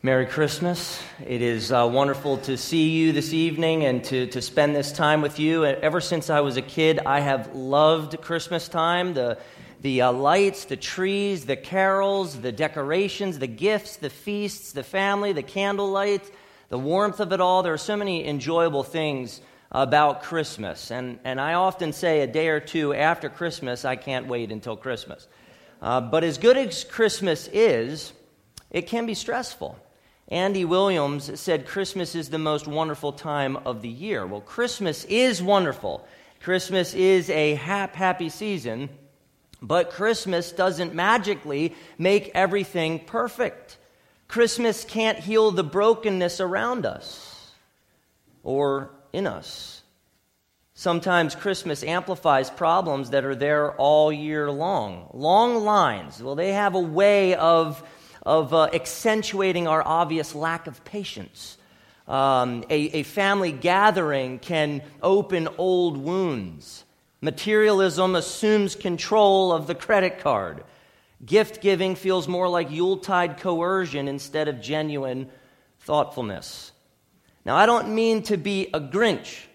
Merry Christmas. It is uh, wonderful to see you this evening and to, to spend this time with you. And Ever since I was a kid, I have loved Christmas time the, the uh, lights, the trees, the carols, the decorations, the gifts, the feasts, the family, the candlelight, the warmth of it all. There are so many enjoyable things about Christmas. And, and I often say a day or two after Christmas, I can't wait until Christmas. Uh, but as good as Christmas is, it can be stressful. Andy Williams said Christmas is the most wonderful time of the year. Well, Christmas is wonderful. Christmas is a hap, happy season, but Christmas doesn't magically make everything perfect. Christmas can't heal the brokenness around us or in us. Sometimes Christmas amplifies problems that are there all year long. Long lines, well, they have a way of of uh, accentuating our obvious lack of patience. Um, a, a family gathering can open old wounds. Materialism assumes control of the credit card. Gift giving feels more like Yuletide coercion instead of genuine thoughtfulness. Now, I don't mean to be a Grinch,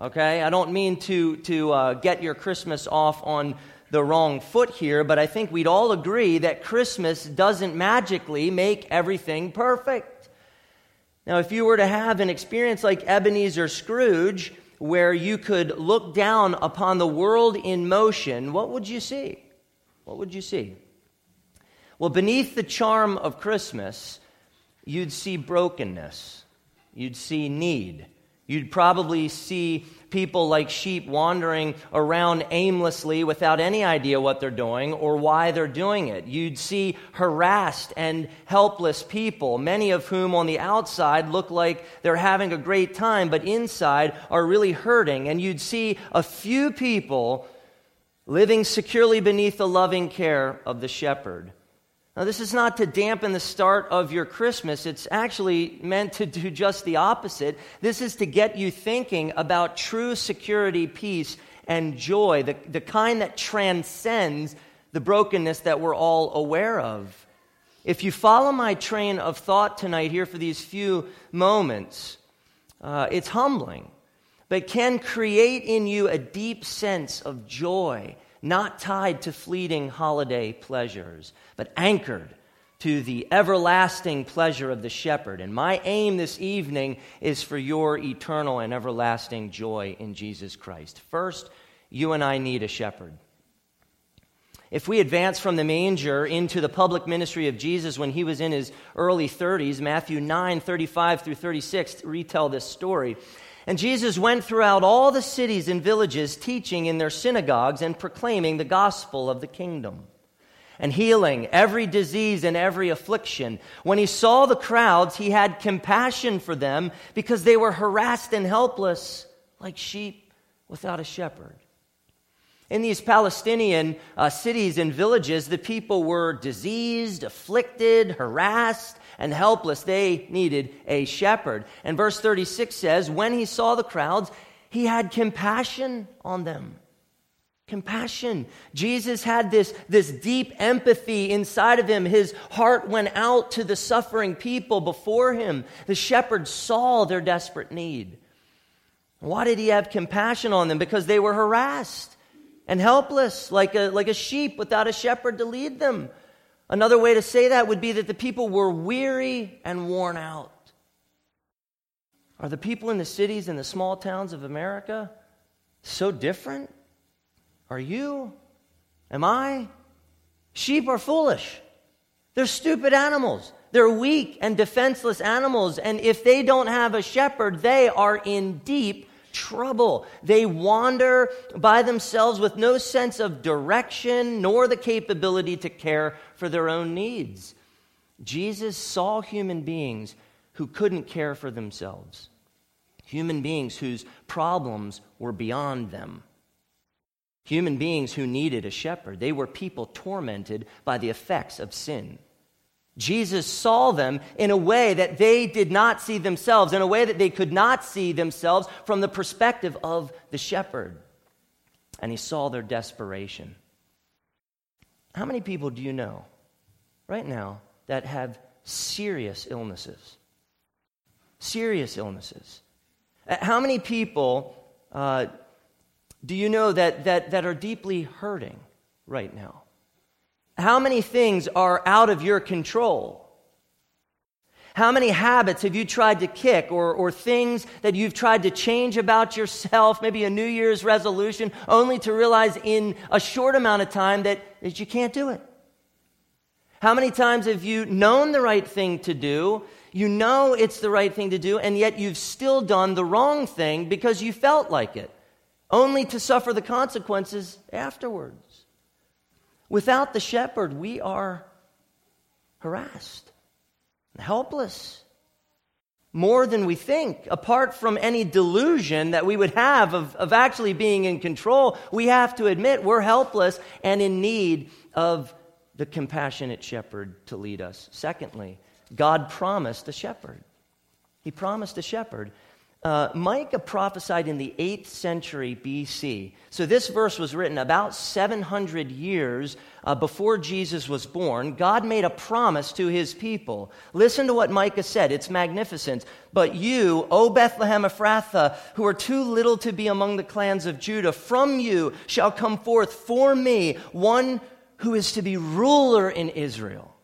okay? I don't mean to, to uh, get your Christmas off on the wrong foot here, but I think we'd all agree that Christmas doesn't magically make everything perfect. Now, if you were to have an experience like Ebenezer Scrooge, where you could look down upon the world in motion, what would you see? What would you see? Well, beneath the charm of Christmas, you'd see brokenness, you'd see need, you'd probably see people like sheep wandering around aimlessly without any idea what they're doing or why they're doing it. You'd see harassed and helpless people, many of whom on the outside look like they're having a great time, but inside are really hurting. And you'd see a few people living securely beneath the loving care of the shepherd. Now, this is not to dampen the start of your Christmas. It's actually meant to do just the opposite. This is to get you thinking about true security, peace, and joy, the, the kind that transcends the brokenness that we're all aware of. If you follow my train of thought tonight here for these few moments, uh, it's humbling, but can create in you a deep sense of joy not tied to fleeting holiday pleasures, but anchored to the everlasting pleasure of the shepherd. And my aim this evening is for your eternal and everlasting joy in Jesus Christ. First, you and I need a shepherd. If we advance from the manger into the public ministry of Jesus when he was in his early 30s, Matthew 9 35 through 36 retell this story. And Jesus went throughout all the cities and villages, teaching in their synagogues and proclaiming the gospel of the kingdom and healing every disease and every affliction. When he saw the crowds, he had compassion for them because they were harassed and helpless like sheep without a shepherd. In these Palestinian uh, cities and villages, the people were diseased, afflicted, harassed, and helpless. They needed a shepherd. And verse 36 says, When he saw the crowds, he had compassion on them. Compassion. Jesus had this, this deep empathy inside of him. His heart went out to the suffering people before him. The shepherd saw their desperate need. Why did he have compassion on them? Because they were harassed and helpless, like a, like a sheep without a shepherd to lead them. Another way to say that would be that the people were weary and worn out. Are the people in the cities and the small towns of America so different? Are you? Am I? Sheep are foolish. They're stupid animals. They're weak and defenseless animals. And if they don't have a shepherd, they are in deep trouble. They wander by themselves with no sense of direction nor the capability to care for their own needs. Jesus saw human beings who couldn't care for themselves, human beings whose problems were beyond them. Human beings who needed a shepherd. They were people tormented by the effects of sin. Jesus saw them in a way that they did not see themselves, in a way that they could not see themselves from the perspective of the shepherd. And he saw their desperation. How many people do you know right now that have serious illnesses. Serious illnesses. Uh, how many people uh, do you know that, that, that are deeply hurting right now? How many things are out of your control? How many habits have you tried to kick or, or things that you've tried to change about yourself, maybe a New Year's resolution, only to realize in a short amount of time that, that you can't do it? How many times have you known the right thing to do? You know it's the right thing to do, and yet you've still done the wrong thing because you felt like it, only to suffer the consequences afterwards. Without the shepherd, we are harassed, helpless, more than we think. Apart from any delusion that we would have of, of actually being in control, we have to admit we're helpless and in need of the compassionate shepherd to lead us. Secondly, God promised a shepherd. He promised a shepherd. Uh, Micah prophesied in the 8th century BC. So this verse was written about 700 years uh, before Jesus was born. God made a promise to his people. Listen to what Micah said. It's magnificent. But you, O Bethlehem Ephrathah, who are too little to be among the clans of Judah, from you shall come forth for me one who is to be ruler in Israel,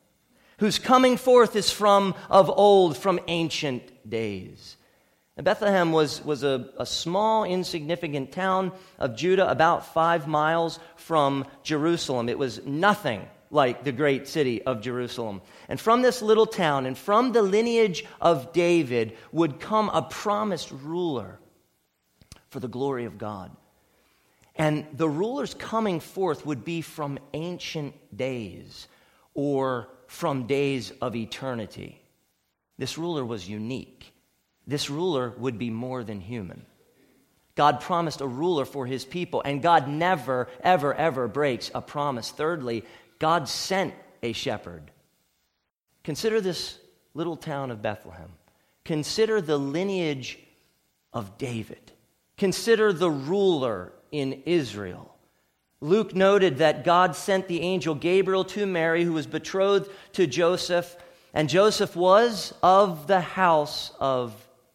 whose coming forth is from of old, from ancient days. Bethlehem was, was a, a small, insignificant town of Judah, about five miles from Jerusalem. It was nothing like the great city of Jerusalem. And from this little town and from the lineage of David would come a promised ruler for the glory of God. And the rulers coming forth would be from ancient days or from days of eternity. This ruler was unique this ruler would be more than human. God promised a ruler for his people, and God never, ever, ever breaks a promise. Thirdly, God sent a shepherd. Consider this little town of Bethlehem. Consider the lineage of David. Consider the ruler in Israel. Luke noted that God sent the angel Gabriel to Mary, who was betrothed to Joseph, and Joseph was of the house of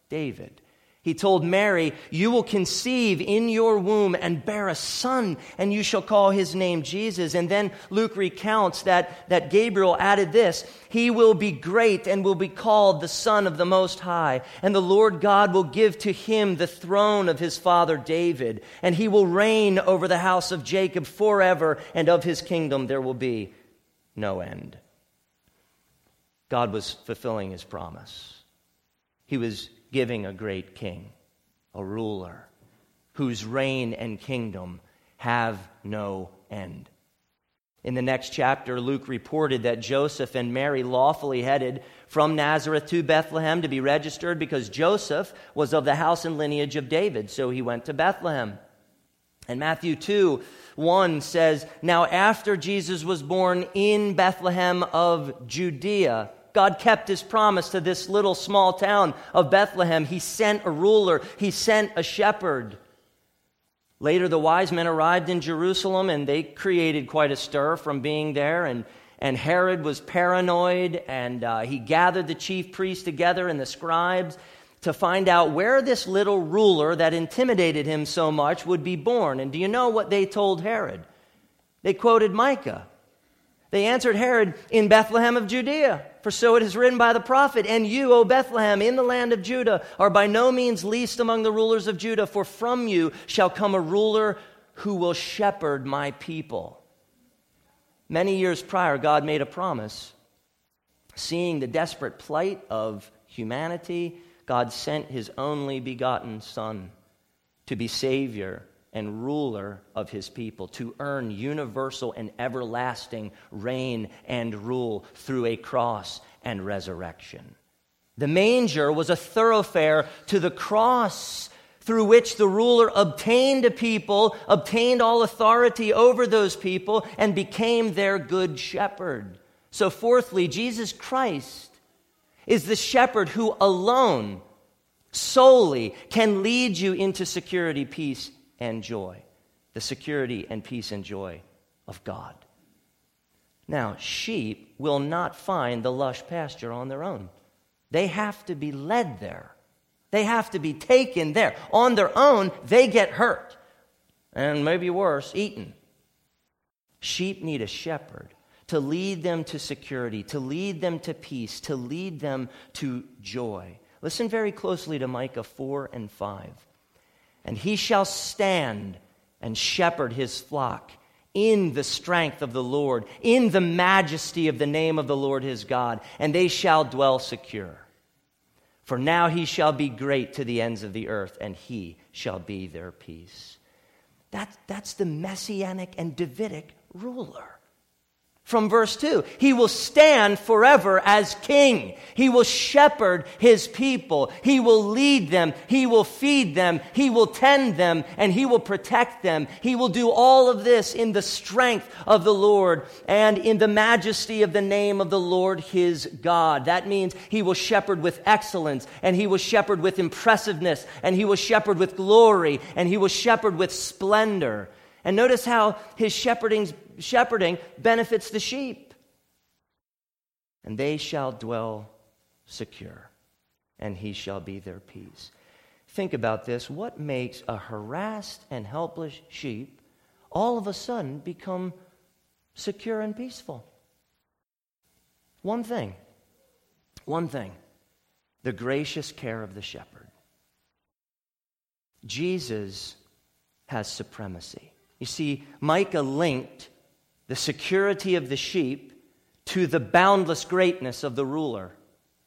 David. He told Mary, You will conceive in your womb and bear a son, and you shall call his name Jesus. And then Luke recounts that, that Gabriel added this He will be great and will be called the Son of the Most High. And the Lord God will give to him the throne of his father David, and he will reign over the house of Jacob forever, and of his kingdom there will be no end. God was fulfilling his promise. He was giving a great king, a ruler, whose reign and kingdom have no end. In the next chapter, Luke reported that Joseph and Mary lawfully headed from Nazareth to Bethlehem to be registered because Joseph was of the house and lineage of David, so he went to Bethlehem. And Matthew 2 1 says, Now after Jesus was born in Bethlehem of Judea, God kept his promise to this little small town of Bethlehem. He sent a ruler, he sent a shepherd. Later, the wise men arrived in Jerusalem and they created quite a stir from being there. And, and Herod was paranoid and uh, he gathered the chief priests together and the scribes to find out where this little ruler that intimidated him so much would be born. And do you know what they told Herod? They quoted Micah. They answered Herod in Bethlehem of Judea. For so it is written by the prophet, And you, O Bethlehem, in the land of Judah, are by no means least among the rulers of Judah, for from you shall come a ruler who will shepherd my people. Many years prior, God made a promise. Seeing the desperate plight of humanity, God sent his only begotten Son to be Savior and ruler of his people, to earn universal and everlasting reign and rule through a cross and resurrection. The manger was a thoroughfare to the cross through which the ruler obtained a people, obtained all authority over those people, and became their good shepherd. So, fourthly, Jesus Christ is the shepherd who alone, solely, can lead you into security, peace, and joy, the security and peace and joy of God. Now, sheep will not find the lush pasture on their own. They have to be led there. They have to be taken there. On their own, they get hurt. And maybe worse, eaten. Sheep need a shepherd to lead them to security, to lead them to peace, to lead them to joy. Listen very closely to Micah 4 and 5. And he shall stand and shepherd his flock in the strength of the Lord, in the majesty of the name of the Lord his God, and they shall dwell secure. For now he shall be great to the ends of the earth, and he shall be their peace. That, that's the messianic and Davidic ruler from verse 2. He will stand forever as king. He will shepherd his people. He will lead them. He will feed them. He will tend them and he will protect them. He will do all of this in the strength of the Lord and in the majesty of the name of the Lord his God. That means he will shepherd with excellence and he will shepherd with impressiveness and he will shepherd with glory and he will shepherd with splendor. And notice how his shepherding, shepherding benefits the sheep. And they shall dwell secure, and he shall be their peace. Think about this. What makes a harassed and helpless sheep all of a sudden become secure and peaceful? One thing. One thing the gracious care of the shepherd. Jesus has supremacy. You see, Micah linked the security of the sheep to the boundless greatness of the ruler.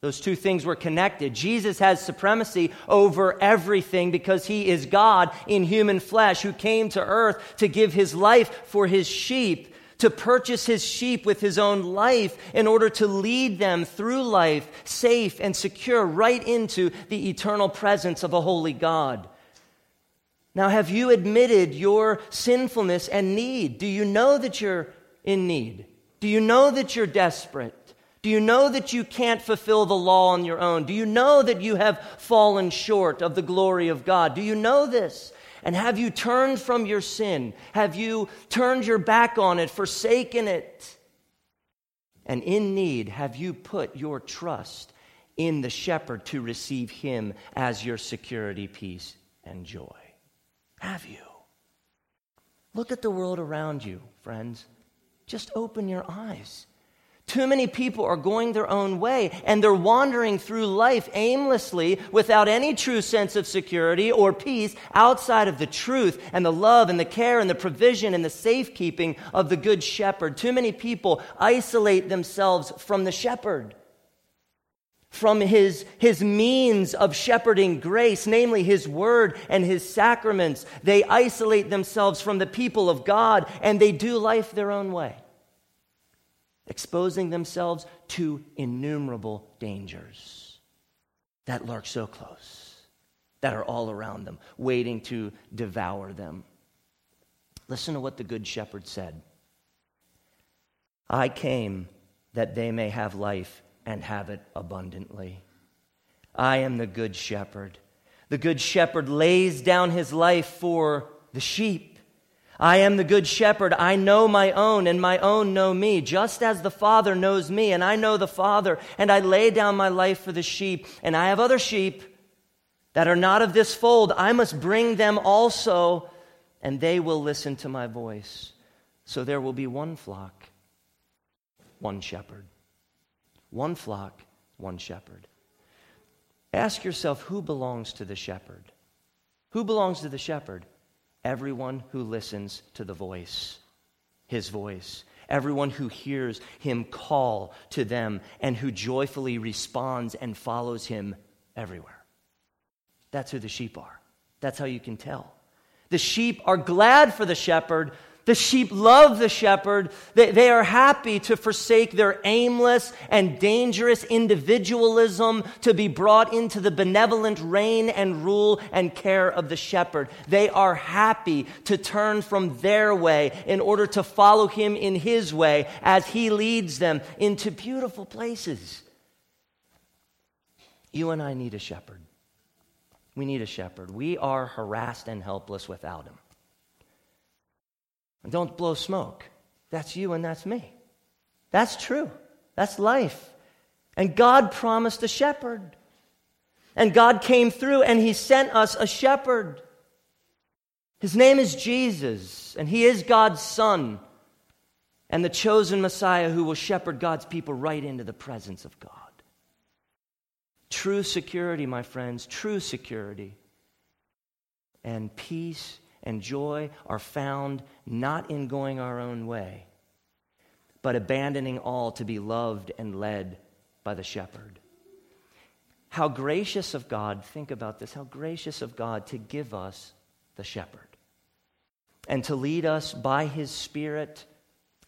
Those two things were connected. Jesus has supremacy over everything because he is God in human flesh who came to earth to give his life for his sheep, to purchase his sheep with his own life in order to lead them through life safe and secure right into the eternal presence of a holy God. Now, have you admitted your sinfulness and need? Do you know that you're in need? Do you know that you're desperate? Do you know that you can't fulfill the law on your own? Do you know that you have fallen short of the glory of God? Do you know this? And have you turned from your sin? Have you turned your back on it, forsaken it? And in need, have you put your trust in the shepherd to receive him as your security, peace, and joy? Have you? Look at the world around you, friends. Just open your eyes. Too many people are going their own way and they're wandering through life aimlessly without any true sense of security or peace outside of the truth and the love and the care and the provision and the safekeeping of the Good Shepherd. Too many people isolate themselves from the Shepherd from his, his means of shepherding grace, namely his word and his sacraments. They isolate themselves from the people of God and they do life their own way, exposing themselves to innumerable dangers that lurk so close, that are all around them, waiting to devour them. Listen to what the Good Shepherd said I came that they may have life and have it abundantly. I am the good shepherd. The good shepherd lays down his life for the sheep. I am the good shepherd. I know my own, and my own know me, just as the Father knows me, and I know the Father, and I lay down my life for the sheep. And I have other sheep that are not of this fold. I must bring them also, and they will listen to my voice. So there will be one flock, one shepherd one flock, one shepherd. Ask yourself who belongs to the shepherd? Who belongs to the shepherd? Everyone who listens to the voice, his voice. Everyone who hears him call to them and who joyfully responds and follows him everywhere. That's who the sheep are. That's how you can tell. The sheep are glad for the shepherd the sheep love the shepherd. They, they, are happy to forsake their aimless and dangerous individualism to be brought into the benevolent reign and rule and care of the shepherd. They are happy to turn from their way in order to follow him in his way as he leads them into beautiful places. You and I need a shepherd. We need a shepherd. We are harassed and helpless without him. And don't blow smoke. That's you and that's me. That's true. That's life. And God promised a shepherd. And God came through and He sent us a shepherd. His name is Jesus, and He is God's Son and the chosen Messiah who will shepherd God's people right into the presence of God. True security, my friends, true security. And peace and joy are found not in going our own way, but abandoning all to be loved and led by the shepherd. How gracious of God, think about this, how gracious of God to give us the shepherd and to lead us by his Spirit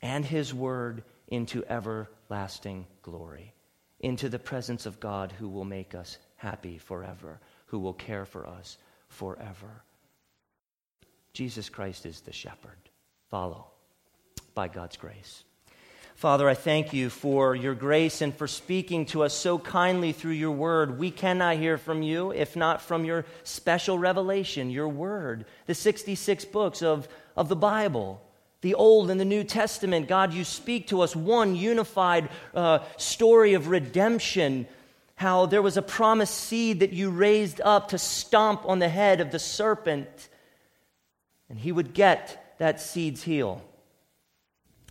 and his word into everlasting glory, into the presence of God who will make us happy forever, who will care for us forever. Jesus Christ is the shepherd. Follow by God's grace. Father, I thank you for your grace and for speaking to us so kindly through your word. We cannot hear from you if not from your special revelation, your word, the 66 books of, of the Bible, the Old and the New Testament. God, you speak to us one unified uh, story of redemption. How there was a promised seed that you raised up to stomp on the head of the serpent, and he would get that seed's heel.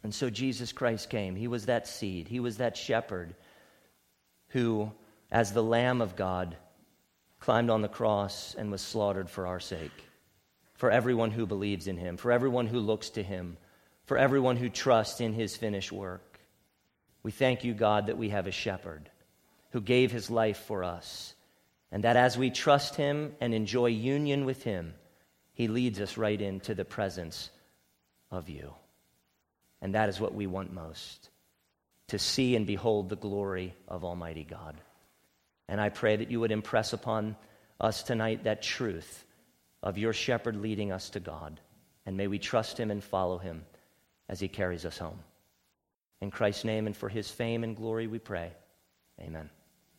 And so Jesus Christ came. He was that seed, He was that shepherd who, as the Lamb of God, climbed on the cross and was slaughtered for our sake, for everyone who believes in Him, for everyone who looks to Him, for everyone who trusts in His finished work. We thank you, God, that we have a shepherd who gave his life for us, and that as we trust him and enjoy union with him, he leads us right into the presence of you. And that is what we want most to see and behold the glory of Almighty God. And I pray that you would impress upon us tonight that truth of your shepherd leading us to God. And may we trust him and follow him as he carries us home. In Christ's name and for his fame and glory we pray. Amen.